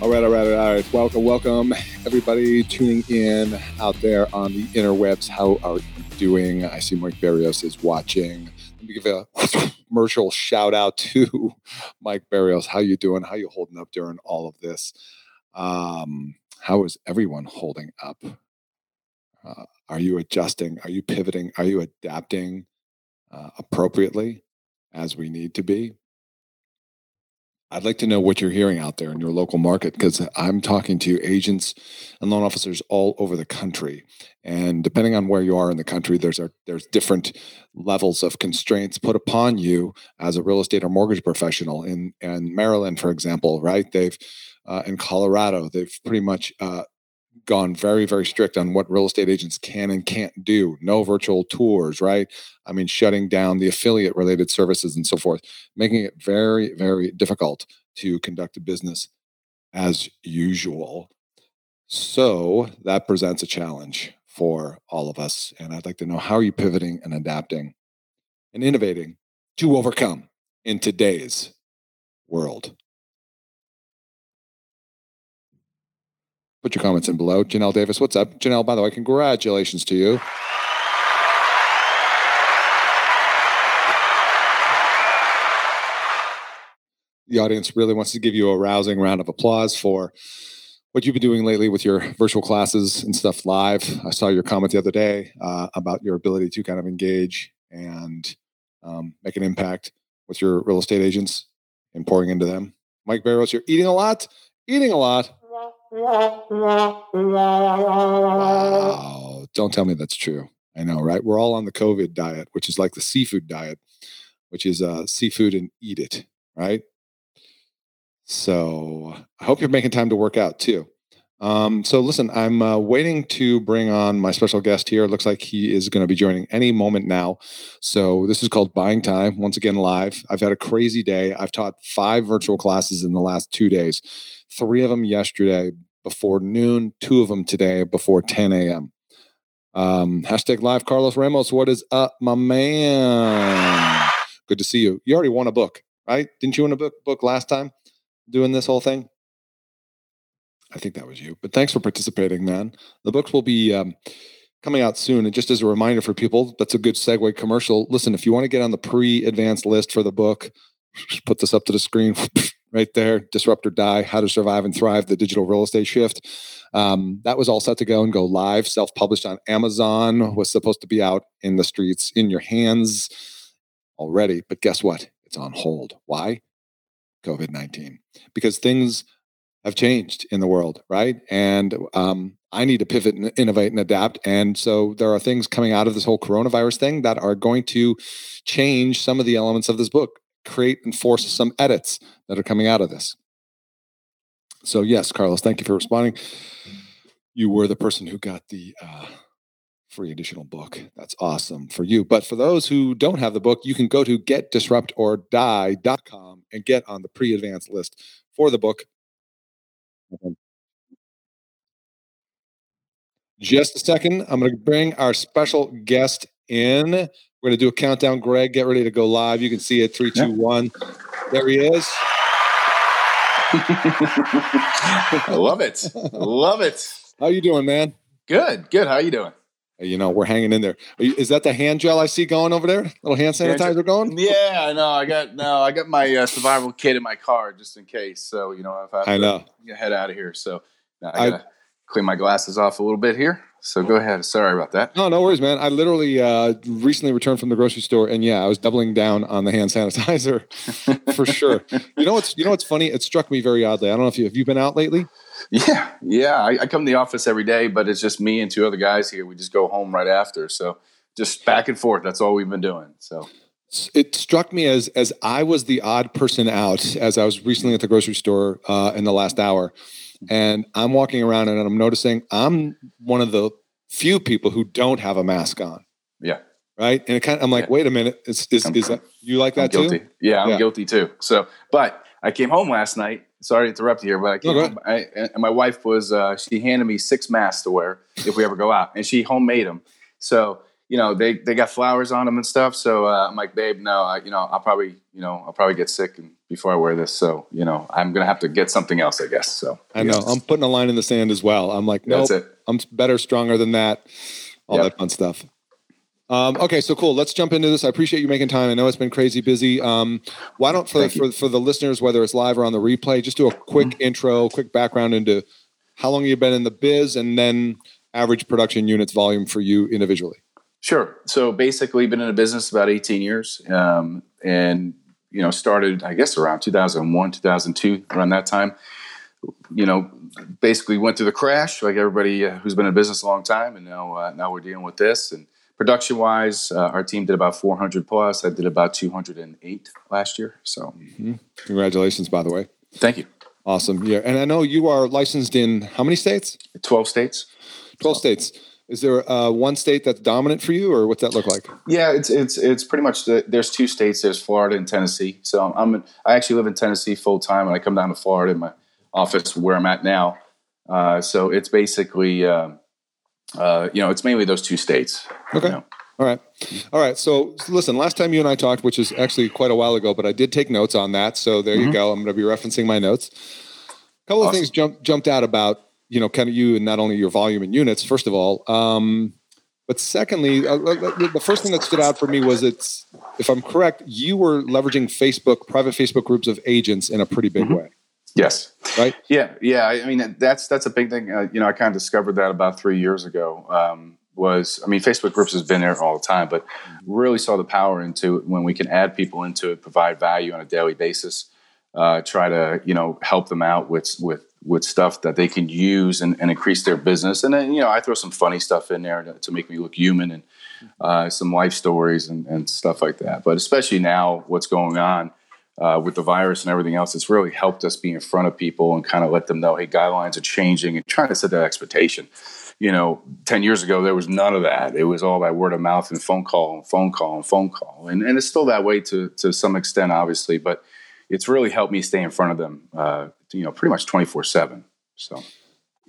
All right, all right, all right. Welcome, welcome, everybody tuning in out there on the interwebs. How are you doing? I see Mike Barrios is watching. Let me give a commercial shout out to Mike Barrios. How you doing? How you holding up during all of this? Um, how is everyone holding up? Uh, are you adjusting? Are you pivoting? Are you adapting uh, appropriately as we need to be? I'd like to know what you're hearing out there in your local market because I'm talking to agents and loan officers all over the country. And depending on where you are in the country, there's a, there's different levels of constraints put upon you as a real estate or mortgage professional. In in Maryland, for example, right? They've uh, in Colorado, they've pretty much uh, gone very very strict on what real estate agents can and can't do. No virtual tours right? I mean shutting down the affiliate related services and so forth making it very very difficult to conduct a business as usual. So that presents a challenge for all of us and i'd like to know how are you pivoting and adapting and innovating to overcome in today's world Put your comments in below. Janelle Davis, what's up? Janelle, by the way, congratulations to you. The audience really wants to give you a rousing round of applause for what you've been doing lately with your virtual classes and stuff live. I saw your comment the other day uh, about your ability to kind of engage and um, make an impact with your real estate agents and pouring into them. Mike Barrows, you're eating a lot, eating a lot. Wow. Don't tell me that's true. I know, right? We're all on the COVID diet, which is like the seafood diet, which is uh, seafood and eat it, right? So I hope you're making time to work out too. Um, so listen, I'm uh, waiting to bring on my special guest here. It looks like he is going to be joining any moment now. So this is called Buying Time, once again live. I've had a crazy day. I've taught five virtual classes in the last two days three of them yesterday before noon, two of them today before 10 a.m. Um, hashtag live Carlos Ramos. What is up, my man? Good to see you. You already won a book, right? Didn't you win a book, book last time doing this whole thing? I think that was you. But thanks for participating, man. The books will be um, coming out soon. And just as a reminder for people, that's a good segue commercial. Listen, if you want to get on the pre advanced list for the book, put this up to the screen right there disrupt or die how to survive and thrive the digital real estate shift um, that was all set to go and go live self-published on amazon was supposed to be out in the streets in your hands already but guess what it's on hold why covid-19 because things have changed in the world right and um, i need to pivot and innovate and adapt and so there are things coming out of this whole coronavirus thing that are going to change some of the elements of this book create and force some edits that are coming out of this. So, yes, Carlos, thank you for responding. You were the person who got the uh, free additional book. That's awesome for you. But for those who don't have the book, you can go to getdisruptordie.com and get on the pre advanced list for the book. Um, just a second. I'm going to bring our special guest in. We're going to do a countdown. Greg, get ready to go live. You can see it. Three, two, one. There he is. I love it. Love it. How you doing, man? Good. Good. How you doing? You know, we're hanging in there. You, is that the hand gel I see going over there? Little hand sanitizer going? Yeah, I know. I got no. I got my uh, survival kit in my car just in case. So you know, if I, I know, head out of here. So I gotta I, clean my glasses off a little bit here. So go ahead. Sorry about that. No, no worries, man. I literally uh, recently returned from the grocery store, and yeah, I was doubling down on the hand sanitizer for sure. You know what's you know what's funny? It struck me very oddly. I don't know if you have you been out lately. Yeah, yeah. I, I come to the office every day, but it's just me and two other guys here. We just go home right after. So just back and forth. That's all we've been doing. So it struck me as as I was the odd person out as I was recently at the grocery store uh, in the last hour, and I'm walking around and I'm noticing I'm one of the few people who don't have a mask on. Yeah. Right. And it kind of, I'm like, yeah. wait a minute. Is, is, is that, you like that too? Yeah, I'm yeah. guilty too. So, but I came home last night. Sorry to interrupt you here, but I came home, I, and my wife was, uh, she handed me six masks to wear if we ever go out and she homemade them. So, you know, they, they got flowers on them and stuff. So uh, I'm like, babe, no, I, you know, I'll probably, you know, I'll probably get sick and before I wear this. So, you know, I'm going to have to get something else, I guess. So I know I'm putting a line in the sand as well. I'm like, no, nope, I'm better, stronger than that. All yep. that fun stuff. Um, okay, so cool. Let's jump into this. I appreciate you making time. I know it's been crazy busy. Um, why don't for, for, for the listeners, whether it's live or on the replay, just do a quick mm-hmm. intro, quick background into how long you've been in the biz, and then average production units volume for you individually. Sure. So basically, been in the business about 18 years, um, and you know, started I guess around 2001, 2002, around that time. You know, basically went through the crash like everybody uh, who's been in business a long time, and now uh, now we're dealing with this. And production wise, uh, our team did about 400 plus. I did about 208 last year. So, mm-hmm. congratulations, by the way. Thank you. Awesome. Yeah, and I know you are licensed in how many states? 12 states. 12 states. Is there uh, one state that's dominant for you, or what's that look like? Yeah, it's it's it's pretty much the, there's two states. There's Florida and Tennessee. So I'm, I'm in, I actually live in Tennessee full time, and I come down to Florida in my office where I'm at now. Uh, so it's basically uh, uh, you know it's mainly those two states. Okay. You know. All right. All right. So, listen, last time you and I talked, which is actually quite a while ago, but I did take notes on that. So there mm-hmm. you go. I'm going to be referencing my notes. A couple awesome. of things jumped jumped out about you know, kind of you and not only your volume and units, first of all. Um, but secondly, uh, the first thing that stood out for me was it's, if I'm correct, you were leveraging Facebook, private Facebook groups of agents in a pretty big mm-hmm. way. Yes. Right. Yeah. Yeah. I mean, that's that's a big thing. Uh, you know, I kind of discovered that about three years ago. Um, was I mean, Facebook groups has been there all the time, but really saw the power into it when we can add people into it, provide value on a daily basis, uh, try to you know help them out with with with stuff that they can use and, and, increase their business. And then, you know, I throw some funny stuff in there to, to make me look human and uh, some life stories and, and, stuff like that. But especially now, what's going on uh, with the virus and everything else, it's really helped us be in front of people and kind of let them know, hey, guidelines are changing and trying to set that expectation. You know, 10 years ago, there was none of that. It was all by word of mouth and phone call and phone call and phone call. And, and it's still that way to, to some extent, obviously. But it's really helped me stay in front of them, uh, you know, pretty much 24 seven. So.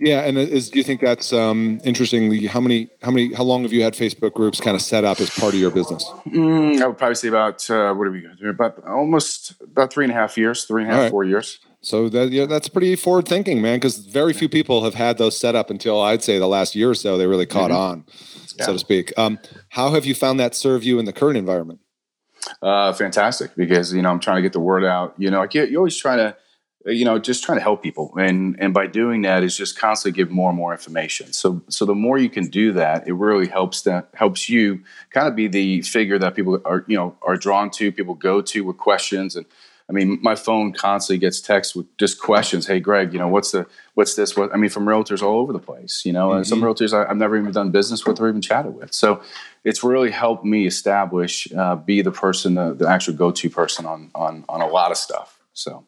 Yeah, and is do you think that's um, interestingly how many how many how long have you had Facebook groups kind of set up as part of your business? Mm, I would probably say about uh, what are we about almost about three and a half years, three and a half right. four years. So that yeah, that's pretty forward thinking, man. Because very few people have had those set up until I'd say the last year or so. They really caught mm-hmm. on, yeah. so to speak. Um, how have you found that serve you in the current environment? Uh, fantastic, because you know I'm trying to get the word out. You know, I get, you always trying to, you know, just trying to help people, and and by doing that is just constantly give more and more information. So so the more you can do that, it really helps that helps you kind of be the figure that people are you know are drawn to. People go to with questions and I mean, my phone constantly gets texts with just questions. Hey, Greg, you know, what's the, what's this? What, I mean, from realtors all over the place, you know, mm-hmm. and some mm-hmm. realtors I, have never even done business with or even chatted with. So it's really helped me establish, uh, be the person, the, the actual go-to person on, on, on a lot of stuff. So.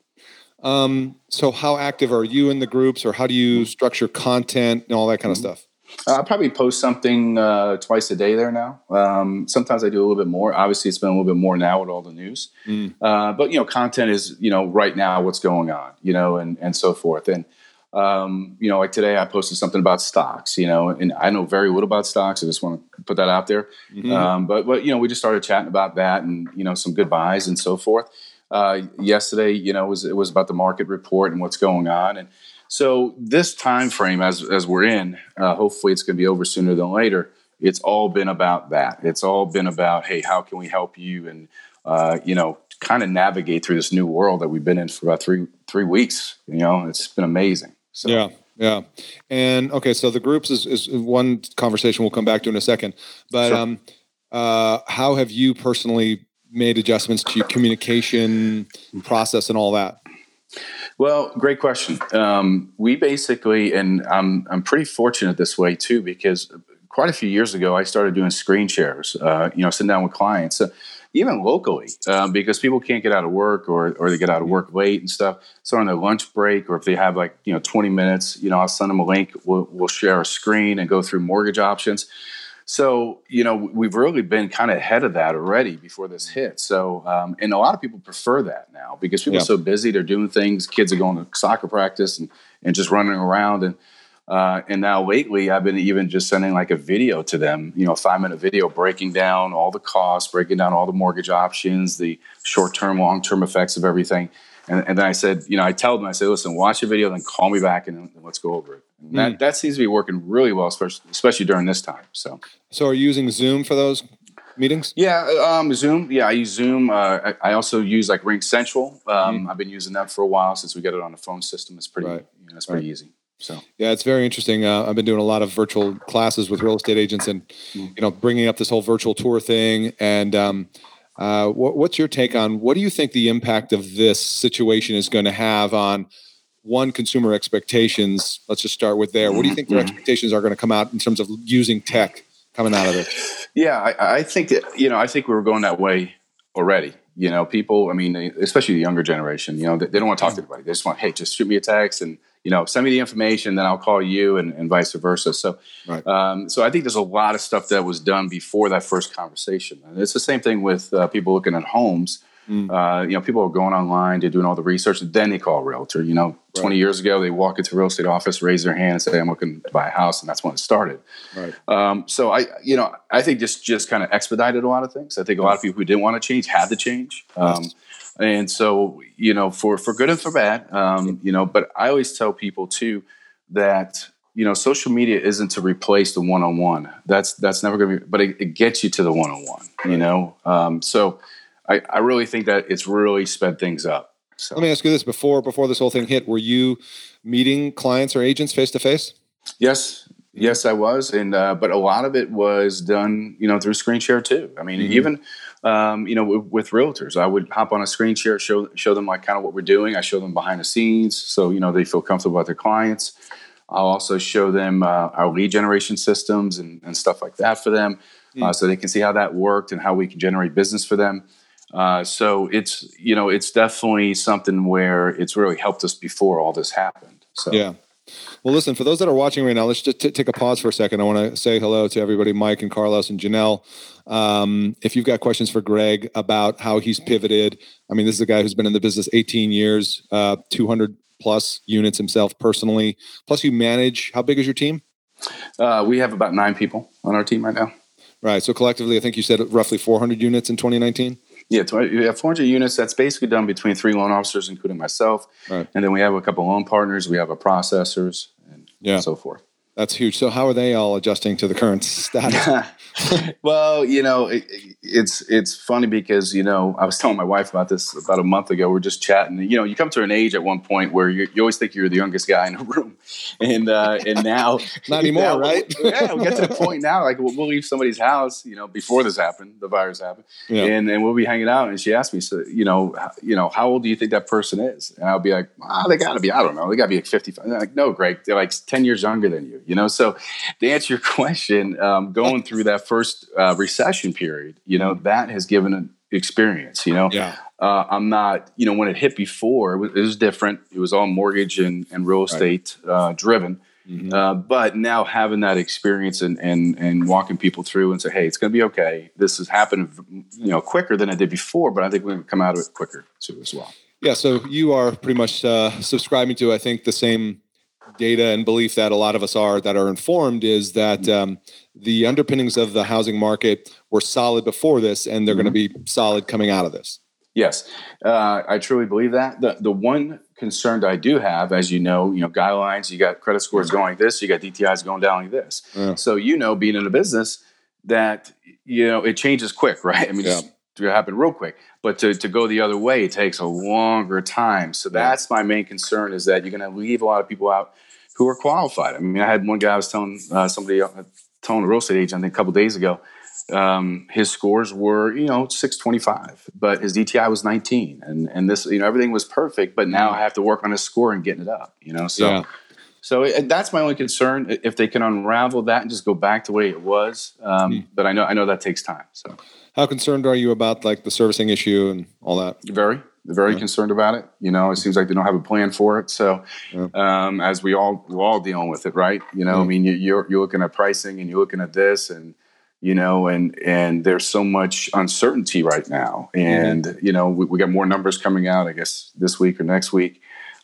Um, so how active are you in the groups or how do you structure content and all that kind of mm-hmm. stuff? Uh, I probably post something uh, twice a day there now. Um, sometimes I do a little bit more. Obviously, it's been a little bit more now with all the news. Mm. Uh, but you know, content is you know right now what's going on, you know, and and so forth. And um, you know, like today I posted something about stocks, you know, and I know very little about stocks. I just want to put that out there. Mm-hmm. Um, but, but, you know, we just started chatting about that and, you know, some good buys and so forth. Uh, yesterday, you know, it was, it was about the market report and what's going on. And so this time frame, as, as we're in, uh, hopefully it's going to be over sooner than later. It's all been about that. It's all been about, hey, how can we help you? And, uh, you know, kind of navigate through this new world that we've been in for about three, three weeks. You know, it's been amazing. So. Yeah, yeah. And okay, so the groups is, is one conversation we'll come back to in a second. But sure. um, uh, how have you personally made adjustments to your communication process and all that? Well, great question. Um, we basically, and I'm I'm pretty fortunate this way too, because quite a few years ago I started doing screen shares. Uh, you know, sitting down with clients. So even locally, um, because people can't get out of work or, or they get out of work late and stuff. So on their lunch break, or if they have like, you know, 20 minutes, you know, I'll send them a link. We'll, we'll share a screen and go through mortgage options. So, you know, we've really been kind of ahead of that already before this hit. So, um, and a lot of people prefer that now because people yeah. are so busy. They're doing things. Kids are going to soccer practice and, and just running around. And, uh, and now lately, I've been even just sending like a video to them, you know, a five minute video breaking down all the costs, breaking down all the mortgage options, the short term, long term effects of everything. And, and, then I said, you know, I tell them, I say, listen, watch the video, then call me back and, and let's go over it. Mm. That, that seems to be working really well, especially, especially during this time. So, so are you using Zoom for those meetings? Yeah, um, Zoom. Yeah, I use Zoom. Uh, I, I, also use like RingCentral. Um, mm. I've been using that for a while since we got it on the phone system. It's pretty, right. you know, it's pretty right. easy. So yeah, it's very interesting. Uh, I've been doing a lot of virtual classes with real estate agents, and mm. you know, bringing up this whole virtual tour thing. And um, uh, what, what's your take on what do you think the impact of this situation is going to have on one consumer expectations? Let's just start with there. What do you think their mm-hmm. expectations are going to come out in terms of using tech coming out of it? Yeah, I, I think that you know, I think we were going that way already you know people i mean especially the younger generation you know they, they, don't want to talk to anybody they just want hey just shoot me a text and you know, send me the information, then I'll call you, and, and vice versa. So, right. um, so I think there's a lot of stuff that was done before that first conversation. And it's the same thing with uh, people looking at homes. Mm. Uh, you know, people are going online, they're doing all the research, and then they call a realtor. You know, right. 20 years ago, they walk into a real estate office, raise their hand, and say, "I'm looking to buy a house," and that's when it started. Right. Um, so I, you know, I think just just kind of expedited a lot of things. I think a lot of people who didn't want to change had to change. Um, and so you know for for good and for bad um, you know but i always tell people too that you know social media isn't to replace the one-on-one that's that's never going to be but it, it, gets you to the one-on-one you know um, so I, I really think that it's really sped things up so let me ask you this before before this whole thing hit were you meeting clients or agents face to face yes yes i was and uh, but a lot of it was done you know through screen share too i mean mm-hmm. even um, you know, with, with, realtors. I would hop on a screen share, show show them like kind of what we're doing. I show them behind the scenes, so you know they feel comfortable with their clients. I'll also show them uh, our lead generation systems and, and, stuff like that for them, mm. uh, so they can see how that worked and how we can generate business for them. Uh, so it's you know it's definitely something where it's really helped us before all this happened. So yeah. Well, listen, for those that are watching right now, let's just t- take a pause for a second. I want to say hello to everybody, Mike and Carlos and Janelle. Um, if you've got questions for Greg about how he's pivoted, I mean, this is a guy who's been in the business 18 years, uh, 200 plus units himself personally. Plus, you manage, how big is your team? Uh, we have about nine people on our team right now. Right. So collectively, I think you said roughly 400 units in 2019. Yeah, 20, we have 400 units. That's basically done between three loan officers, including myself. Right. And then we have a couple loan partners. We have a processors and yeah. so forth. That's huge. So how are they all adjusting to the current status? well, you know, it, it's it's funny because you know I was telling my wife about this about a month ago. We are just chatting. You know, you come to an age at one point where you, you always think you're the youngest guy in the room, and uh, and now not anymore, now, right? yeah, we get to the point now like we'll, we'll, leave somebody's house. You know, before this happened, the virus happened, yeah. and and we'll be hanging out. And she asked me, so you know, you know, how old do you think that person is? And I'll be like, oh, they got to be, I don't know, they got to be like 55. like, no, Greg, they're like 10 years younger than you. You know, so to answer your question, um, going through that first uh, recession period, you know, mm. that has given an experience, you know. Yeah. Uh, I'm not, you know, when it hit before, it was, it was different. It was all mortgage and, and real estate right. uh, driven. Mm-hmm. Uh, but now having that experience and, and and walking people through and say, hey, it's going to be okay. This has happened, you know, quicker than it did before, but I think we're going to come out of it quicker too as well. Yeah. So you are pretty much uh, subscribing to, I think, the same data and belief that a lot of us are that are informed is that um, the underpinnings of the housing market were solid before this, and they're mm-hmm. going to be solid coming out of this. Yes, uh, I truly believe that. The the one concern that I do have, as you know, you know guidelines. You got credit scores going like this. You got DTIs going down like this. Yeah. So you know, being in a business, that you know it changes quick, right? I mean, yeah. To happen real quick. But to, to go the other way, it takes a longer time. So that's my main concern is that you're going to leave a lot of people out who are qualified. I mean, I had one guy I was telling uh, somebody, uh, telling a real estate agent, I think a couple days ago, um, his scores were, you know, 625, but his DTI was 19. And, and this, you know, everything was perfect, but now I have to work on his score and getting it up, you know? So, yeah. so it, that's my only concern. If they can unravel that and just go back to the way it was. Um, mm. But I know, I know that takes time. So how concerned are you about like the servicing issue and all that? Very, very yeah. concerned about it. You know, it seems like they don't have a plan for it. So, yeah. um, as we all we're all dealing with it, right? You know, I mean, you, you're you're looking at pricing and you're looking at this and you know, and and there's so much uncertainty right now, and mm-hmm. you know, we, we, got more numbers coming out, I guess, this week or next week.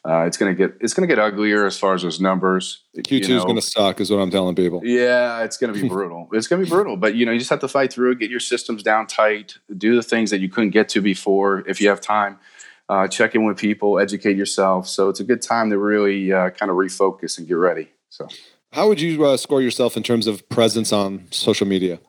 Uh, it's gonna get it's gonna get uglier as far as those numbers. Q two is gonna suck, is what I'm telling people. Yeah, it's gonna be brutal. it's gonna be brutal, but you know, you just have to fight through it, get your systems down tight, do the things that you couldn't get to before if you have time. Uh, check in with people, educate yourself. So it's a good time to really uh, kind of refocus and get ready. So. How would you uh, score yourself in terms of presence on social media?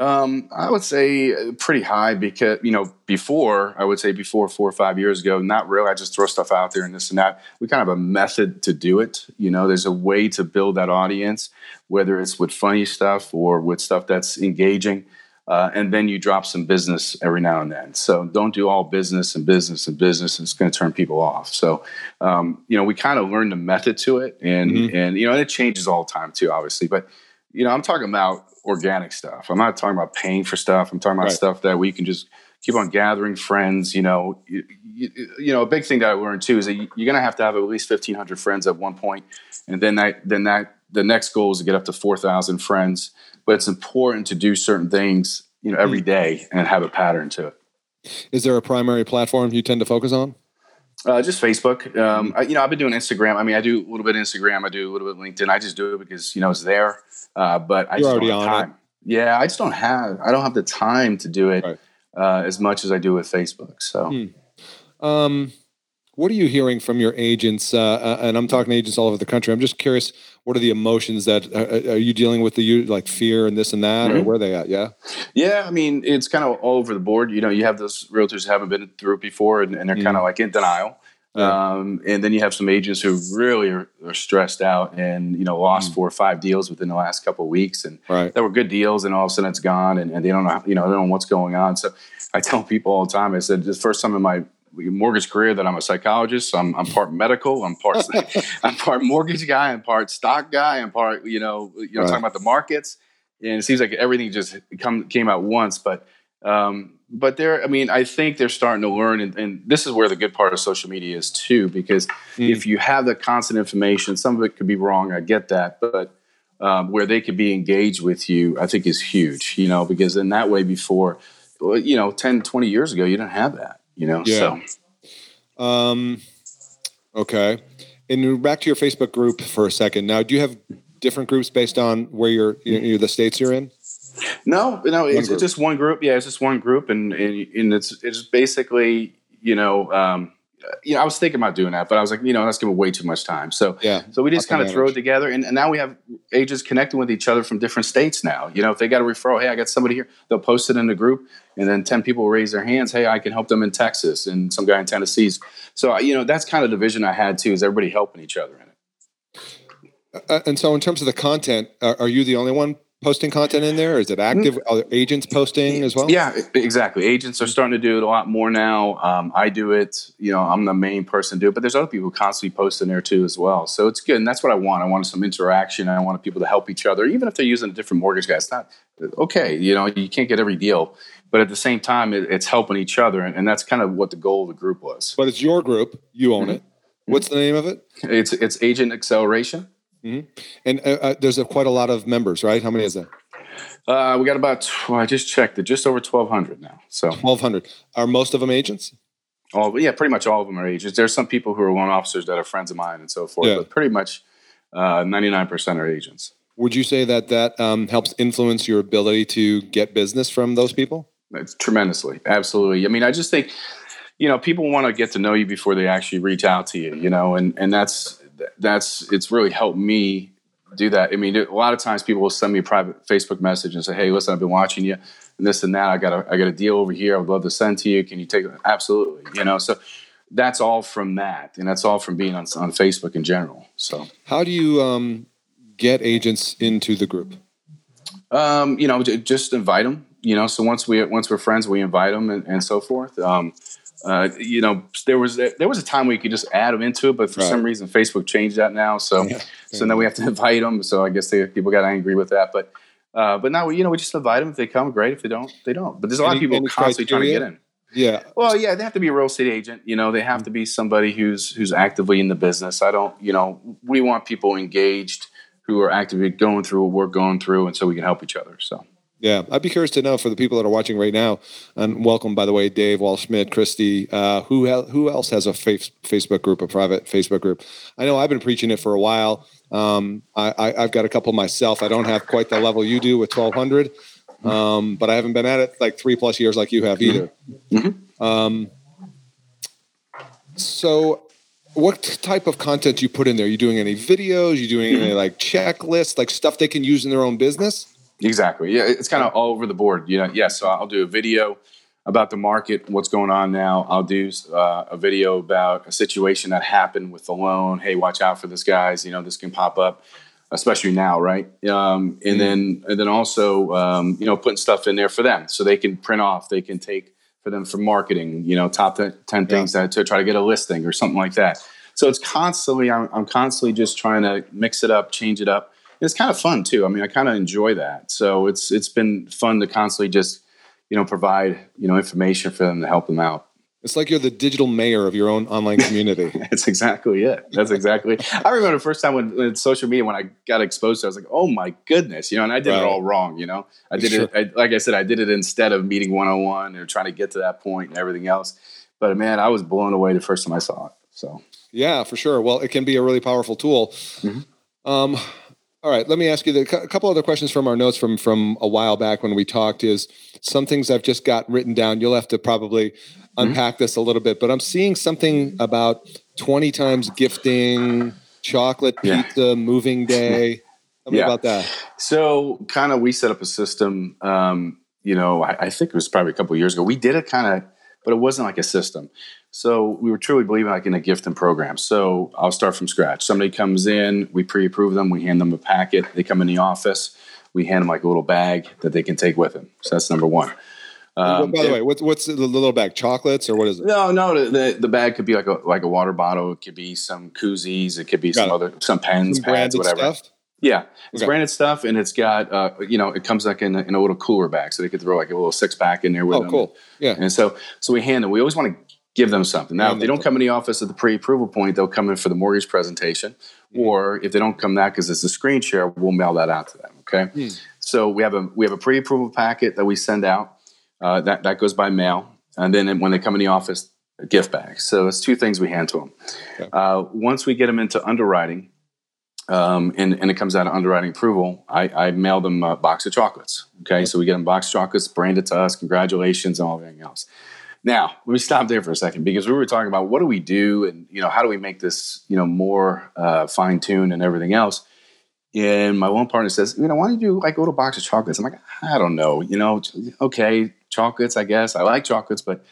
Um, I would say uh, pretty high because you know before I would say before four or five years ago, not really. I just throw stuff out there and this and that. We kind of have a method to do it. You know, there's a way to build that audience, whether it's with funny stuff or with stuff that's engaging. Uh, and then you drop some business every now and then. So don't do all business and business and business. And It's going to turn people off. So um, you know, we kind of learned the method to it, and mm-hmm. and you know, and it changes all the time too, obviously. But you know, I'm talking about organic stuff. I'm not talking about paying for stuff. I'm talking about right. stuff that we can just keep on gathering friends. You know, you, you, you, know, a big thing that I learned too is that you're going to have to have at least 1,500 friends at one point, and then that then that the next goal is to get up to 4,000 friends. But it's important to do certain things, you know, every mm. and have a pattern to it. Is there a primary platform you tend to focus on? Uh, just Facebook. Um, mm-hmm. I, you know, I've been doing Instagram. I mean, I do a little bit of Instagram. I do a little bit of LinkedIn. I just do it because you know it's there. Uh, but I You're just don't have time. It. Yeah, I just don't have. I don't have the time to do it right. uh, as much as I do with Facebook. So, hmm. um, what are you hearing from your agents? Uh, uh, and I'm talking to agents all over the country. I'm just curious. What are the emotions that uh, are you dealing with? The like fear and this and that, mm-hmm. or where are they at? Yeah, yeah. I mean, it's kind of all over the board. You know, you have those realtors who haven't been through it before, and, and they're mm. kind of like in denial. Yeah. Um, and then you have some agents who really are, are stressed out and you know lost mm. four or five deals within the last couple of weeks, and right. there were good deals, and all of a sudden it's gone, and, and they don't know you know they don't know what's going on. So I tell people all the time, I said the first time in my mortgage career that I'm a psychologist. So I'm, I'm part medical. I'm part I'm part mortgage guy. I'm part stock guy. I'm part you know you know right. talking about the markets. And it seems like everything just come came out once, but um, but they're, I mean, I think they're starting to learn, and, and, this is where the good part of social media is too, because mm. if you have the constant information, some of it could be wrong. I get that, but um, where they could be engaged with you, I think is huge, you know, because in that way before, you know, 10, 20 years ago, you didn't have that, you know? Yeah. So, um, okay. And back to your Facebook group for a second. Now, do you have different groups based on where you're, you know, the states you're in? No, no, it's, it's, just one group. Yeah, it's just one group, and and, and it's it's basically you know. Um, Uh, you know, I was thinking about doing that, but I was like, you know, that's giving way too much time. So, yeah, so we just kind of throw it together, and, and, now we have agents connecting with each other from different states. Now, you know, if they got a referral, hey, I got somebody here, they'll post it in the group, and then ten people raise their hands, hey, I can help them in Texas, and some guy in Tennessee. So, you know, that's kind of the vision I had too, is everybody helping each other in it. Uh, uh and so, in terms of the content, are, are you the only one posting content in there? Is it active? Are agents posting as well? Yeah, exactly. Agents are starting to do it a lot more now. Um, I do it. You know, I'm the main person to do it, but there's other people who constantly posting there too as well. So it's good, and that's what I want. I want some interaction. I want people to help each other, even if they're using a different mortgage guy. It's not okay. You know, you can't get every deal, but at the same time, it, it's helping each other, and, and, that's kind of what the goal of the group was. But it's your group. You own mm-hmm. it. What's the name of it? It's it's Agent Acceleration. Mm-hmm. And uh, uh, there's a, quite a lot of members, right? How many is that? Uh, we got about, well, I just checked it, just over 1,200 now. So 1,200. Are most of them agents? All, yeah, pretty much all of them are agents. There's some people who are loan officers that are friends of mine and so forth, yeah. but pretty much uh, 99% are agents. Would you say that that um, helps influence your ability to get business from those people? It's tremendously, absolutely. I mean, I just think, you know, people want to get to know you before they actually reach out to you, you know, and and that's that's it's really helped me do that. I mean, a lot of times people will send me a private Facebook message and say, "Hey, listen, I've been watching you, and this and that. I got a I got a deal over here. I would love to send to you. Can you take it?" Absolutely, you know. So that's all from that, and that's all from being on on Facebook in general. So, how do you um, get agents into the group? Um, you know, just invite them. You know, so once we once we're friends, we invite them and, and so forth. Um, uh, you know, there was there was a time where you could just add them into it, but for right. some reason, Facebook changed that now. So, yeah. so then we have to invite them. So I guess they, people got angry with that. But uh, but now you know we just invite them. If they come, great. If they don't, they don't. But there's a lot any, of people constantly criteria? trying to get in. Yeah. Well, yeah, they have to be a real estate agent. You know, they have to be somebody who's who's actively in the business. I don't. You know, we want people engaged who are actively going through what we're going through, and so we can help each other. So. Yeah, I'd be curious to know for the people that are watching right now, and welcome by the way, Dave Wall Schmidt, Christy. Uh, who who else has a Facebook group, a private Facebook group? I know I've been preaching it for a while. Um, I, have got a couple myself. I don't have quite the level you do with twelve hundred, um, but I haven't been at it like three plus years like you have either. Mm-hmm. Um, so what type of content do you put in there? Are you doing any videos? You doing any like checklists, like stuff they can use in their own business? Exactly. Yeah, it's kind of all over the board. You know, yes. Yeah, so I'll do a video about the market, what's going on now. I'll do uh, a video about a situation that happened with the loan. Hey, watch out for this, guys. You know, this can pop up, especially now, right? Um, and mm then, and then also, um, you know, putting stuff in there for them so they can print off. They can take for them for marketing. You know, top ten things yeah. that, to try to get a listing or something like that. So it's constantly, I'm, I'm constantly just trying to mix it up, change it up it's kind of fun too. I mean, I kind of enjoy that. So it's it's been fun to constantly just you know provide you know information for them to help them out. It's like you're the digital mayor of your own online community. That's exactly it. That's exactly. I remember the first time when, when, social media when I got exposed to, it, I was like, "Oh my goodness!" You know, and I did right. it all wrong. You know, I did sure. it I, like I said, I did it instead of meeting one on one and trying to get to that point and everything else. But man, I was blown away the first time I saw it. So yeah, for sure. Well, it can be a really powerful tool. Mm-hmm. Um, all right, let me ask you the, a couple other questions from our notes from from a while back when we talked. Is some things I've just got written down. You'll have to probably mm-hmm. unpack mm-hmm. this a little bit, but I'm seeing something about 20 times gifting, chocolate pizza, moving day. Tell me yeah. about that. So, kind of, we set up a system. Um, you know, I, I, think it was probably a couple years ago. We did it kind of, but it wasn't like a system. So we were truly believing like in a gift and program. So I'll start from scratch. Somebody comes in, we pre-approve them, we hand them a packet. They come in the office, we hand them like a little bag that they can take with them. So that's number one. Um, by the way, what's what's the little bag? Chocolates or what is it? No, no. The, the bag could be like a like a water bottle. It could be some koozies. It could be got some it. other some pens, some pads, whatever. Stuff? Yeah, it's okay. branded stuff, and it's got uh, you know it comes like in a, in a little cooler bag, so they could throw like a little six pack in there with oh, them. cool. Yeah, and so so we hand them. We always want to give them something. Now, if they don't come in the office at the pre-approval point, they'll come in for the mortgage presentation. Mm-hmm. Or if they don't come that because it's a screen share, we'll mail that out to them. Okay. Mm. So we have a we have a pre-approval packet that we send out. Uh, that that goes by mail, and then when they come in the office, a gift bag. So it's two things we hand to them. Okay. Uh, once we get them into underwriting, um, and, and it comes out of underwriting approval, I, I mail them a box of chocolates. Okay, so we get them box of chocolates branded to us. Congratulations and all everything else. Now, let me stop there for a second because we were talking about what do we do and you know how do we make this you know more uh, fine tuned and everything else. And my one partner says, you know, why don't you like a little box of chocolates? I'm like, I don't know, you know, okay, chocolates, I guess. I like chocolates, but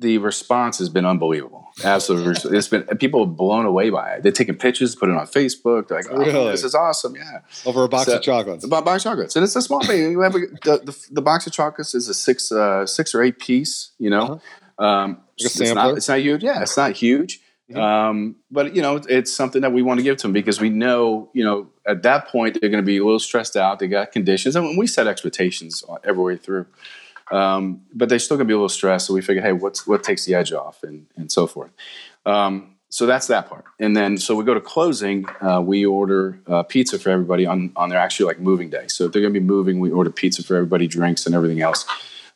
the response has been unbelievable. Absolutely, it's been people blown away by it. They're taking pictures, put it on Facebook. They're like, oh, really? "This is awesome!" Yeah, over a box so, of chocolates. About box of chocolates, and it's a small thing. You have a, the, the, the box of chocolates is a six uh, six or eight piece. You know, uh-huh. um, like it's, not, it's not huge. Yeah, it's not huge. Mm-hmm. Um, but you know, it's something that we want to give to them because we know, you know, at that point they're going to be a little stressed out. They got conditions, and we set expectations every way through. Um, but they're still to be a little stressed. So we figure, hey, what's what takes the edge off, and and so forth. Um, so that's that part. And then so we go to closing. Uh, we order uh, pizza for everybody on on their actually like moving day. So if they're going to be moving, we order pizza for everybody, drinks and everything else.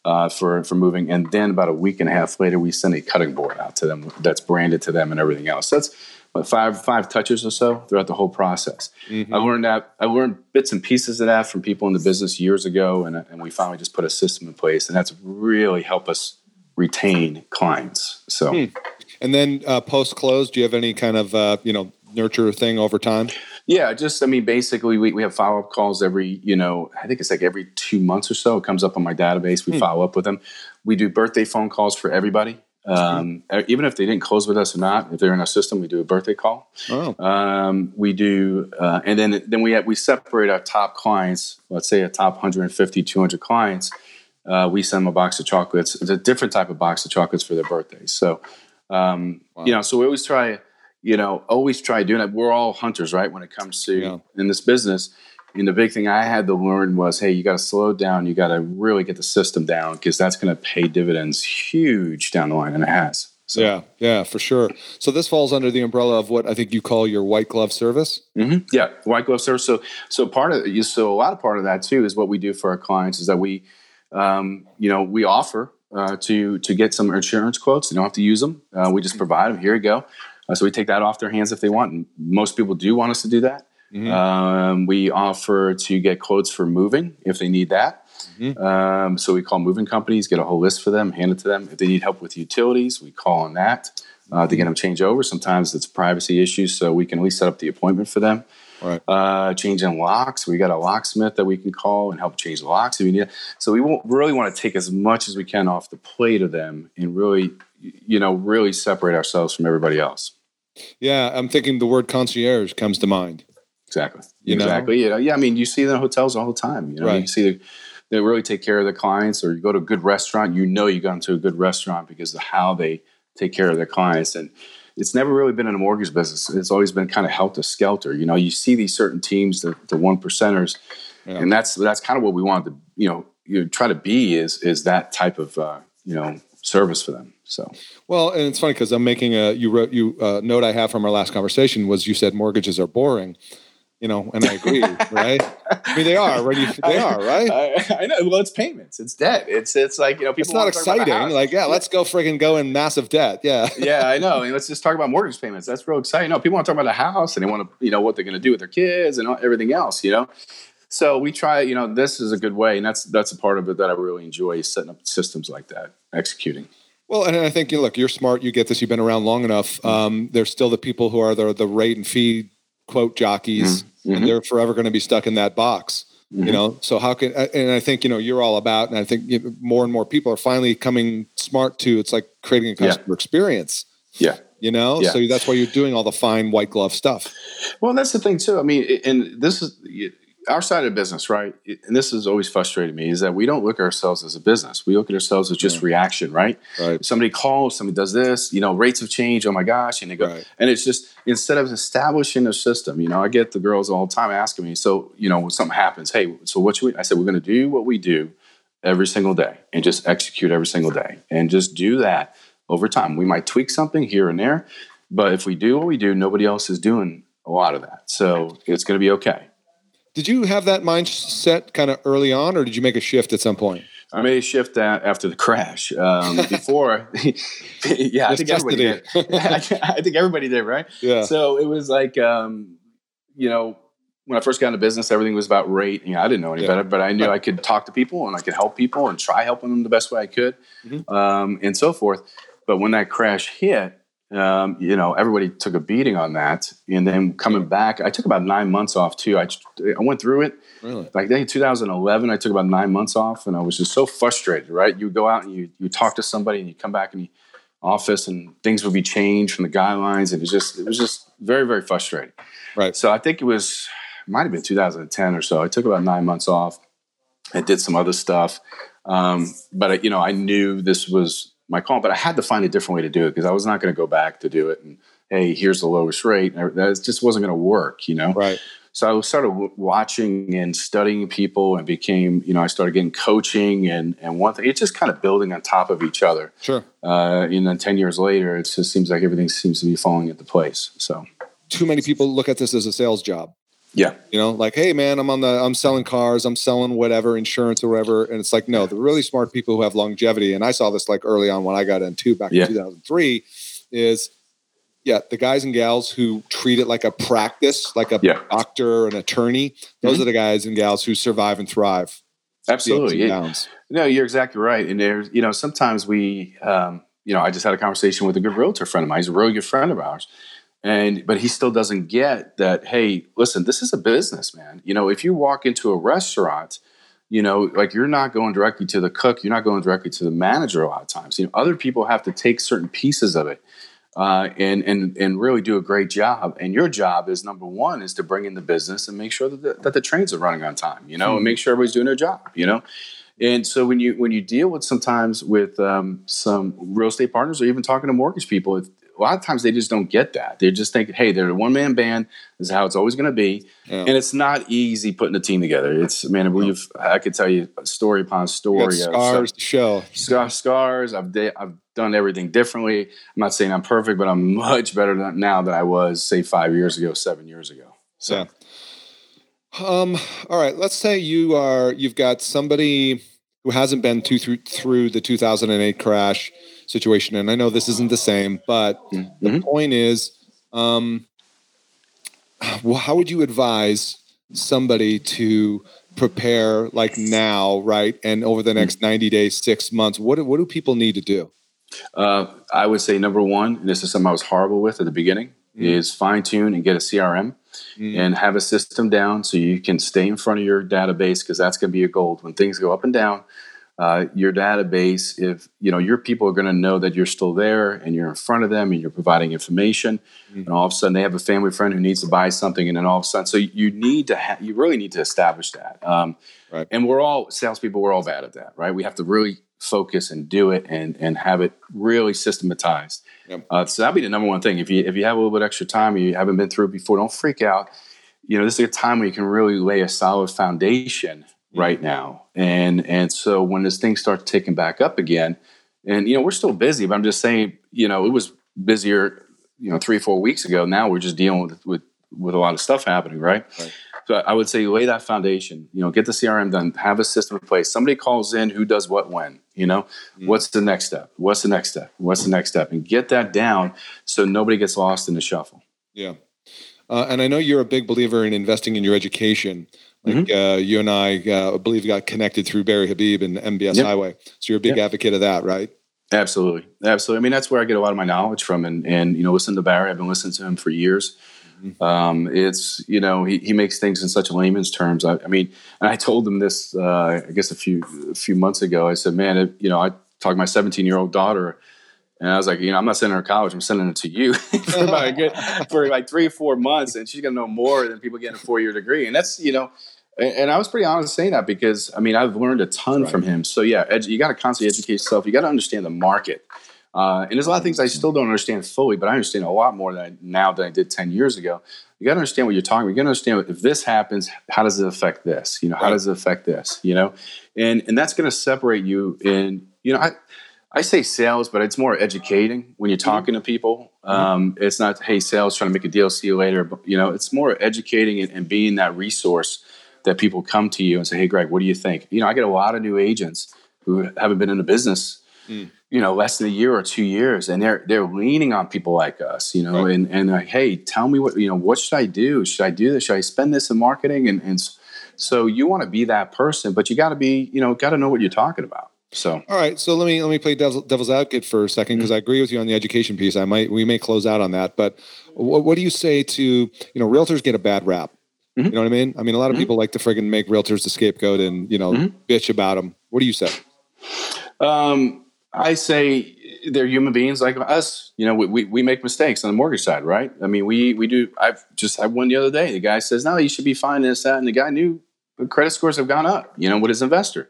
Uh, for for moving, and then about a week and a half later, we send a cutting board out to them that's branded to them and everything else. That's what, five five touches or so throughout the whole process. Mm-hmm. I learned that I learned bits and pieces of that from people in the business years ago, and and we finally just put a system in place, and that's really helped us retain clients. So, hmm. and then uh, post close, do you have any kind of uh, you know nurture thing over time? Yeah, just I mean, basically, we, we have follow up calls every you know I think it's like every two months or so. It comes up on my database. We hmm. follow up with them. We do birthday phone calls for everybody. Um, even if they didn't close with us or not, if they're in our system, we do a birthday call. Oh. Um, we do, uh, and then then we have, we separate our top clients. Let's say a top 150, 200 clients. Uh, we send them a box of chocolates. It's a different type of box of chocolates for their birthdays. So, um, wow. you know, so we always try, you know, always try doing it. We're all hunters, right? When it comes to yeah. in this business, and the big thing I had to learn was, hey, you got to slow down. You got to really get the system down because that's going to pay dividends huge down the line, and it has. So. Yeah, yeah, for sure. So this falls under the umbrella of what I think you call your white glove service. Mm-hmm. Yeah, white glove service. So, so part of you, so a lot of part of that too is what we do for our clients is that we, um, you know, we offer uh, to to get some insurance quotes. You don't have to use them. Uh, we just provide them. Here you go. Uh, so we take that off their hands if they want. And most people do want us to do that. Mm-hmm. Um, we offer to get quotes for moving if they need that. Mm-hmm. Um, so we call moving companies, get a whole list for them, hand it to them. If they need help with utilities, we call on that uh, to get them change over. Sometimes it's privacy issues, so we can at least set up the appointment for them. Right. Uh, changing locks, we got a locksmith that we can call and help change locks if we need. So we really want to take as much as we can off the plate of them and really, you know, really separate ourselves from everybody else. Yeah, I'm thinking the word concierge comes to mind. Exactly. You exactly. Know? You know, yeah. I mean, you see the hotels all the time. You know, right. you see the, they really take care of their clients, or you go to a good restaurant. You know, you got into a good restaurant because of how they take care of their clients, and it's never really been in a mortgage business. It's always been kind of helter skelter. You know, you see these certain teams, the, the one percenters, yeah. and that's that's kind of what we wanted to, you know, you try to be is is that type of uh, you know service for them. So well, and it's funny because I'm making a you wrote you uh, note I have from our last conversation was you said mortgages are boring you know, and I agree, right? I mean, they are, right? They are, right? I, I, know. Well, it's payments, it's debt. It's it's like you know, people. It's not exciting. Like, yeah, let's go frigging go in massive debt. Yeah. yeah, I know. I mean, let's just talk about mortgage payments. That's real exciting. No, people want to talk about a house and they want to, you know, what they're going to do with their kids and everything else. You know, so we try. You know, this is a good way, and that's that's a part of it that I really enjoy setting up systems like that, executing. Well, and I think you know, look, you're smart. You get this. You've been around long enough. Mm-hmm. Um, there's still the people who are the the rate and fee quote jockeys. Mm-hmm mm-hmm. and they're forever going to be stuck in that box. Mm-hmm. You know, so how can and I think you know you're all about, and I think you know, more and more people are finally coming smart to. It's like creating a customer yeah. experience. Yeah, you know, yeah. so that's why you're doing all the fine white glove stuff. Well, that's the thing too. I mean, and this is our side of business, right? And this has always frustrated me is that we don't look at ourselves as a business. We look at ourselves as just reaction, right? right? Somebody calls, somebody does this, you know, rates have changed. Oh my gosh. And they go, right. and it's just instead of establishing a system, you know, I get the girls all the time asking me, so, you know, when something happens, hey, so what should we, I said, we're going to do what we do every single day and just execute every single day and just do that over time. We might tweak something here and there, but if we do what we do, nobody else is doing a lot of that. So it's going to be okay. Did you have that mindset kind of early on, or did you make a shift at some point? I made a shift after the crash. Um, before, yeah, I think everybody did. I think everybody did, right? Yeah. So it was like, um, you know, when I first got into business, everything was about rate. You know, I didn't know any yeah. better, but I knew I could talk to people and I could help people and try helping them the best way I could, mm-hmm. um, and so forth. But when that crash hit, um, you know, everybody took a beating on that. And then coming back, I took about nine months off too. I, I went through it. Really? Like in 2011, I took about nine months off and I was just so frustrated, right? You go out and you, you talk to somebody and you come back in the office and things would be changed from the guidelines. And it was just, it was just very, very frustrating. Right. So I think it was, it might have been 2010 or so. I took about nine months off. I did some other stuff. Um, but you know, I knew this was my call, but I had to find a different way to do it because I was not going to go back to do it. And hey, here's the lowest rate. That just wasn't going to work, you know. Right. So I started watching and studying people, and became, you know, I started getting coaching, and and one thing, it's just kind of building on top of each other. Sure. Uh, and then ten years later, it just seems like everything seems to be falling into place. So. Too many people look at this as a sales job. Yeah. You know, like, hey man, I'm on the I'm selling cars, I'm selling whatever, insurance or whatever. And it's like, no, the really smart people who have longevity, and I saw this like early on when I got into back yeah. in 2003, is yeah, the guys and gals who treat it like a practice, like a Yeah. doctor, an attorney. Those Mhm. are the guys and gals who survive and thrive. Absolutely. downs. No, you're exactly right. And there's, you know, sometimes we, um, you know, I just had a conversation with a good realtor friend of mine. He's a really good friend of ours. And, but he still doesn't get that, hey, listen, this is a business, man. You know, if you walk into a restaurant, you know, like you're not going directly to the cook, you're not going directly to the manager a lot of times. You know, other people have to take certain pieces of it uh, and and and really do a great job. And your job is number one is to bring in the business and make sure that the, that the trains are running on time. You know, and make sure everybody's doing their job. You know, and so when you when you deal with sometimes with um, some real estate partners or even talking to mortgage people, it, a lot of times they just don't get that. They just think, hey, they're a one man band. This is how it's always going to be, Yeah. and it's not easy putting a team together. It's man, we've I could tell you story upon story. scars to show. scar, scars. I've da- I've done everything differently. I'm not saying I'm perfect, but I'm much better now than I was say five years ago, seven years ago. So Yeah. Um, all right. Let's say you are you've got somebody who hasn't been to, through through the 2008 crash situation, and I know this isn't the same, but the Mhm. point is, um, well, how would you advise somebody to prepare like now, right, and over the next 90 days, six months? What do- what do people need to do? uh, I would say number one, and this is something I was horrible with at the beginning, is fine tune and get a CRM Mm. and have a system down so you can stay in front of your database because that's going to be your gold when things go up and down. Uh, your database, if you know your people are going to know that you're still there and you're in front of them and you're providing information, and all of a sudden they have a family friend who needs to buy something, and then all of a sudden, so you need to, ha- you really need to establish that. Um, Right. And we're all salespeople. We're all bad at that, right? We have to really focus and do it and and have it really systematized. Yep. Uh, so that'd be the number one thing. If you if you have a little bit extra time, you haven't been through it before, don't freak out. You know, this is a time where you can really lay a solid foundation right now. And and so when this thing starts ticking back up again, and you know, we're still busy, but I'm just saying, you know, it was busier, you know, three, four weeks ago. Now we're just dealing with with, with a lot of stuff happening, right? Right. So I would say lay that foundation, you know, get the CRM done, have a system in place. Somebody calls in who does what when, you know, what's the next step? What's the next step? What's the next step? And get that down so nobody gets lost in the shuffle. Yeah. Uh, and I know you're a big believer in investing in your education. Like uh, you and I, uh, I believe, got connected through Barry Habib and MBS Yep. Highway. So you're a big Yep. advocate of that, right? Absolutely. Absolutely. I mean, that's where I get a lot of my knowledge from. And, and you know, listen to Barry. I've been listening to him for years. Um, it's, you know, he, he makes things in such layman's terms. I, I mean, and I told him this, uh, I guess a few, a few months ago, I said, man, it, you know, I talked to my 17 year old daughter and I was like, you know, I'm not sending her to college. I'm sending it to you for, good, for like three or four months. And she's going to know more than people getting a four year degree. And that's, you know, and, and I was pretty honest saying that because I mean, I've learned a ton from him. So yeah, edu- you got to constantly educate yourself. You got to understand the market. Uh, and there's a lot of things I still don't understand fully, but I understand a lot more than I, now than I did 10 years ago. You got to understand what you're talking about. You got to understand what, if this happens, how does it affect this? You know, how Right. does it affect this? You know, and and that's going to separate you in, you know, I, I say sales, but it's more educating when you're talking to people. Um, it's not, hey, sales, trying to make a deal, see you later. But, you know, it's more educating and, and being that resource that people come to you and say, hey, Greg, what do you think? You know, I get a lot of new agents who haven't been in the business, Mm. you know, less than a year or two years, and they're they're leaning on people like us, you know, Right. and and like, hey, tell me what you know, what should I do? Should I do this? Should I spend this in marketing? And and so you want to be that person, but you got to be, you know, got to know what you're talking about. So All right, so let me let me play devil's, devil's advocate for a second because I agree with you on the education piece. I might we may close out on that, but what, what do you say to you know realtors get a bad rap? Mhm. You know what I mean? I mean, a lot of Mhm. people like to friggin' make realtors the scapegoat and you know Mhm. bitch about them. What do you say? Um, I say they're human beings like us. You know, we, we, we make mistakes on the mortgage side, right? I mean, we we do. I've just had one the other day. The guy says, "No, you should be fine this that," and the guy knew the credit scores have gone up. You know, with his investor,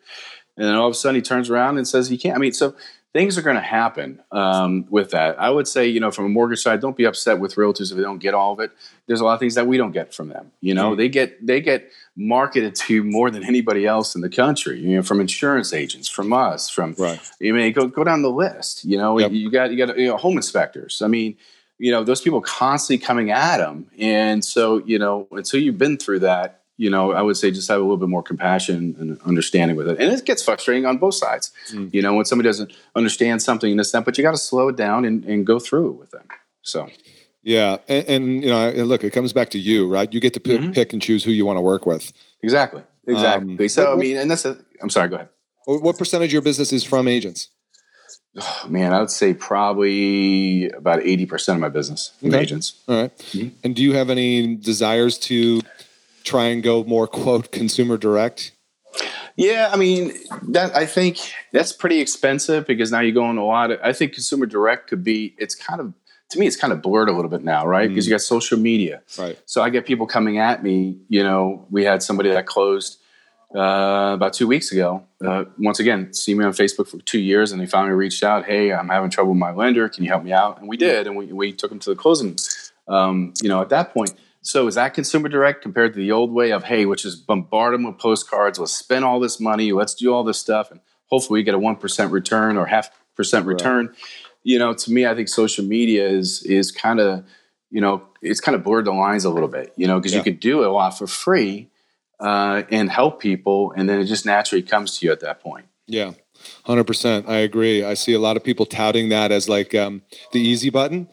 and then all of a sudden he turns around and says he can't. I mean, so things are going to happen um, with that. I would say, you know, from a mortgage side, don't be upset with realtors if they don't get all of it. There's a lot of things that we don't get from them. You know, Mm. they get they get marketed to more than anybody else in the country. You know, from insurance agents, from us, from Right. you mean go go down the list. You know, Yep. you got you got you know, home inspectors. I mean, you know, those people constantly coming at them, and so you know, until you've been through that, you know, I would say just have a little bit more compassion and understanding with it. And it gets frustrating on both sides. Mm. You know, when somebody doesn't understand something and this that, but you got to slow it down and, and go through it with them. So Yeah, and, and you know, look, it comes back to you, right? You get to pick, Mhm. pick and choose who you want to work with. Exactly. Exactly. Um, so, I mean, and that's I'm sorry, go ahead. What what percentage of your business is from agents? Oh, man, I would say probably about 80% of my business from Okay. agents. All right. Mhm. And do you have any desires to try and go more quote consumer direct? Yeah, I mean that I think that's pretty expensive because now you go into a lot of. I think consumer direct could be. It's kind of to me, it's kind of blurred a little bit now, right? Because you got social media. Right. So I get people coming at me. You know, we had somebody that closed uh, about two weeks ago. Uh, once again, see me on Facebook for two years, and they finally reached out. Hey, I'm having trouble with my lender. Can you help me out? And we did, and we we took them to the closing. Um, you know, at that point. So is that consumer direct compared to the old way of hey, which is bombard them with postcards, let's spend all this money, let's do all this stuff, and hopefully we get a one percent return or half percent return. You know, to me, I think social media is is kind of you know it's kind of blurred the lines a little bit. You know, because Yeah. you could do a lot for free uh, and help people, and then it just naturally comes to you at that point. Yeah. 100%. I agree. I see a lot of people touting that as like um, the easy button.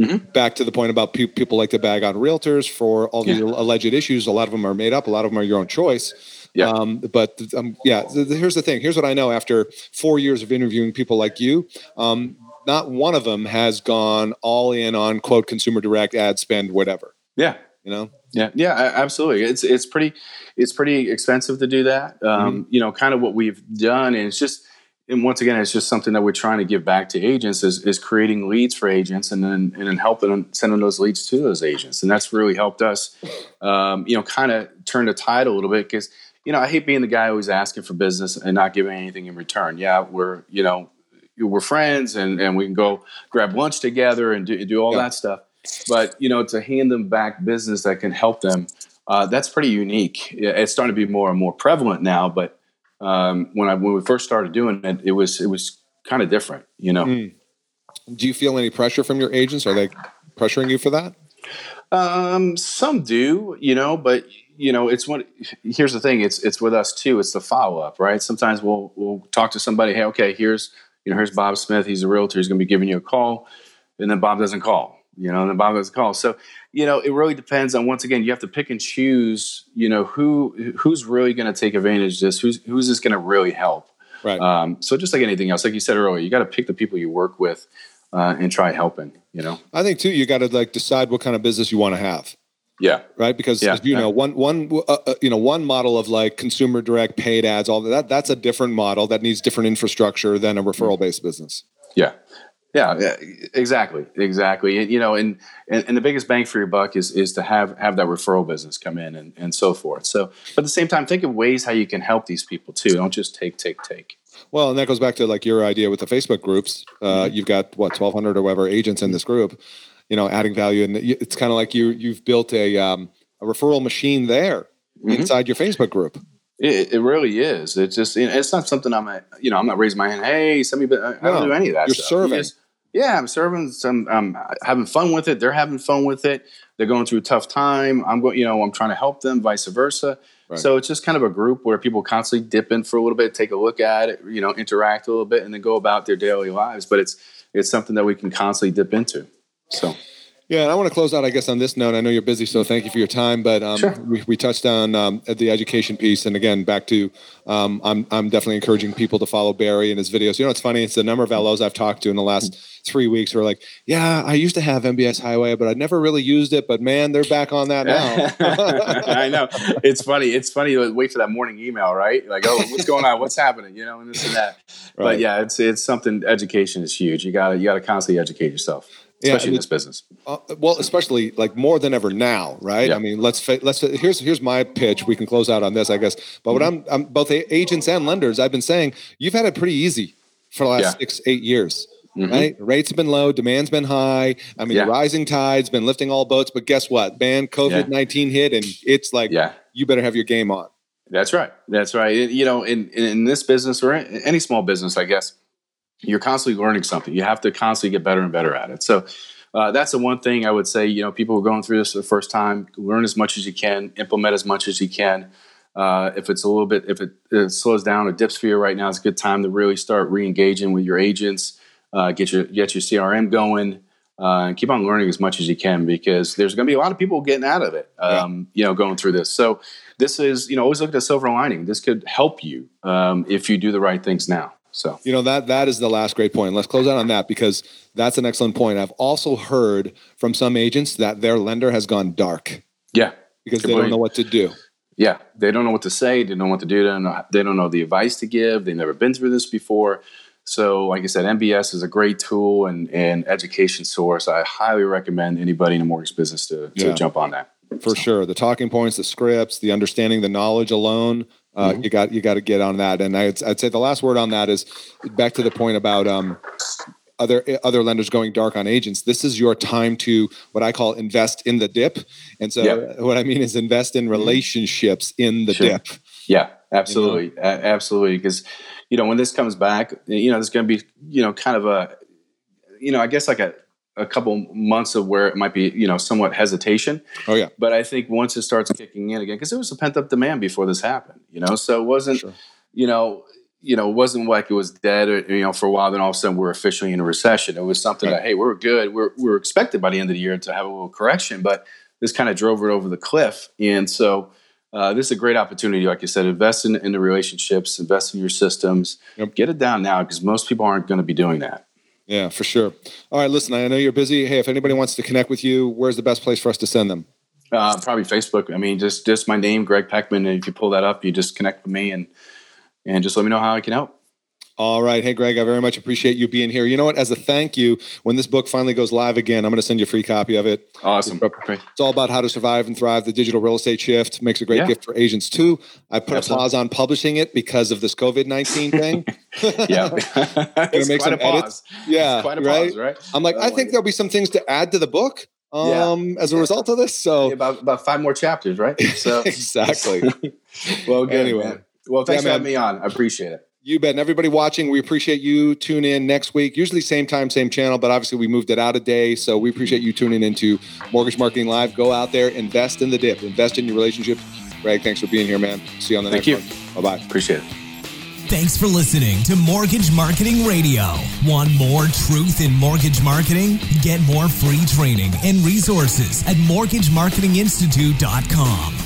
Mhm. Back to the point about pe- people like to bag on realtors for all the Yeah. alleged issues. A lot of them are made up. A lot of them are your own choice. Yeah. Um, but um, yeah, th- th- here's the thing. Here's what I know after four years of interviewing people like you. Um, not one of them has gone all in on quote consumer direct ad spend, whatever. Yeah, You know? Yeah, yeah, absolutely. It's it's pretty it's pretty expensive to do that. Um, You know, kind of what we've done, and it's just and once again, it's just something that we're trying to give back to agents is, is creating leads for agents and then and then helping them sending those leads to those agents, and that's really helped us. Um, you know, kind of turn the tide a little bit because you know I hate being the guy who's asking for business and not giving anything in return. Yeah, we're you know we're friends and and we can go grab lunch together and do, do all Yeah. that stuff but you know to hand them back business that can help them uh, that's pretty unique it's starting to be more and more prevalent now but um, when i when we first started doing it it was it was kind of different you know Mm. Do you feel any pressure from your agents? Are they pressuring you for that? Um, some do, you know, but you know, it's what. Here's the thing: it's it's with us too. It's the follow up, right? Sometimes we'll we'll talk to somebody. Hey, okay, here's you know, here's Bob Smith. He's a realtor. He's going to be giving you a call, and then Bob doesn't call. You know, and then Bob doesn't call. So you know, it really depends on. Once again, you have to pick and choose. You know, who who's really going to take advantage of this? Who's who's this going to really help? Right. Um, so just like anything else, like you said earlier, you got to pick the people you work with uh, and try helping. You know, I think too, you got to like decide what kind of business you want to have. yeah, right? Because Yeah. you know, one one uh, uh, you know one model of like consumer direct paid ads, all that that's a different model that needs different infrastructure than a referral based business. Yeah. Yeah, exactly, exactly. And, you know, and, and and the biggest bang for your buck is is to have have that referral business come in and, and so forth. So, but at the same time, think of ways how you can help these people too. Don't just take, take, take. Well, and that goes back to like your idea with the Facebook groups. Uh, You've got what twelve hundred or whatever agents in this group. You know, adding value, and it's kind of like you you've built a um, a referral machine there Mhm. inside your Facebook group. It, it really is. It's just it's not something I'm a, you know I'm not raising my hand. Hey, send me. I don't do any of that. you're stuff. You serving. just- yeah, I'm serving. Some I'm having fun with it. They're having fun with it. They're going through a tough time. I'm going. You know, I'm trying to help them. Vice versa. Right. So it's just kind of a group where people constantly dip in for a little bit, take a look at it, you know, interact a little bit, and then go about their daily lives. But it's it's something that we can constantly dip into. So Yeah, and I want to close out, I guess, on this note. I know you're busy, so thank you for your time. But um, Sure. we, we touched on um, the education piece, and again, back to um, I'm I'm definitely encouraging people to follow Barry and his videos. You know, it's funny; it's the number of LOs I've talked to in the last three weeks who are like, "Yeah, I used to have MBS Highway, but I never really used it. But man, they're back on that now." I know it's funny. It's funny. to Wait for that morning email, right? Like, oh, what's going on? What's happening? You know, and this and that. Right. But yeah, it's it's something. Education is huge. You got to you got to constantly educate yourself, Yeah, in this business. Uh, well, especially like more than ever now, right? Yeah. I mean, let's fa- let's here's here's my pitch. We can close out on this, I guess. But what I'm, I'm both a- agents and lenders. I've been saying you've had it pretty easy for the last Yeah. six eight years. Mhm. Right, rates have been low, demand's been high. I mean, the rising tide's been lifting all boats. But guess what? Man, COVID nineteen hit, and it's like Yeah. you better have your game on. That's right. That's right. You know, in in this business or any small business, I guess you're constantly learning something. You have to constantly get better and better at it. So uh, that's the one thing I would say. You know, people who are going through this for the first time, learn as much as you can, implement as much as you can. Uh, if it's a little bit, if it, it slows down or dips for you right now, it's a good time to really start re-engaging with your agents. Uh, get your get your CRM going. uh, and keep on learning as much as you can because there's going to be a lot of people getting out of it, um, yeah. you know, going through this. So this is, you know, always look at the silver lining. This could help you um, if you do the right things now. So you know that that is the last great point. Let's close out on that because that's an excellent point. I've also heard from some agents that their lender has gone dark. Yeah, because they don't know what to do. Yeah, they don't know what to say. They don't know what to do. They don't know, they don't know the advice to give. They've never been through this before. So, like I said, MBS is a great tool and, and education source. I highly recommend anybody in the mortgage business to, to yeah. jump on that. For so. sure, the talking points, the scripts, the understanding, the knowledge alone. Uh, mm-hmm. You got you got to get on that. And I'd, I'd say the last word on that is back to the point about um, other other lenders going dark on agents. This is your time to what I call invest in the dip. And so yep. what I mean is invest in mm-hmm. relationships in the sure. dip. Yeah, absolutely, you know? a- absolutely. Because you know when this comes back, you know there's going to be you know kind of a you know I guess like a a couple months of where it might be you know somewhat hesitation. Oh yeah. But I think once it starts kicking in again, because there was a pent up demand before this happened, you know, so it wasn't. Sure. You know, you know, it wasn't like it was dead, or, you know, for a while. Then all of a sudden we're officially in a recession. It was something right. that, hey, we're good. We're, we're expected by the end of the year to have a little correction, but this kind of drove it over the cliff. And so uh, this is a great opportunity. Like I said, invest in, in the relationships, invest in your systems, yep. get it down now because most people aren't going to be doing that. Yeah, for sure. All right, listen, I know you're busy. Hey, if anybody wants to connect with you, where's the best place for us to send them? Uh, probably Facebook. I mean, just just my name, Greg Peckman. And if you pull that up, you just connect with me and and just let me know how I can help. All right. Hey, Greg, I very much appreciate you being here. You know what? As a thank you, when this book finally goes live again, I'm going to send you a free copy of it. Awesome. It's all about how to survive and thrive. The digital real estate shift makes a great yeah. gift for agents too. I put Absolutely. a pause on publishing it because of this COVID 19 thing. yeah. to make some edits. Yeah. right? Pause, right? I'm like, oh, I think there'll be some things to add to the book um, yeah. as a result of this. So, about, about five more chapters, right? So, exactly. well, good. Anyway. Man. Well, thanks yeah, for having me on. I appreciate it. You bet. And everybody watching, we appreciate you. Tune in next week. Usually same time, same channel, but obviously we moved it out a day. So we appreciate you tuning into Mortgage Marketing Live. Go out there, invest in the dip, invest in your relationship. Greg, thanks for being here, man. See you on the Thank next you. one. Bye bye. Appreciate it. Thanks for listening to Mortgage Marketing Radio. Want more truth in mortgage marketing? Get more free training and resources at mortgagemarketinginstitute.com.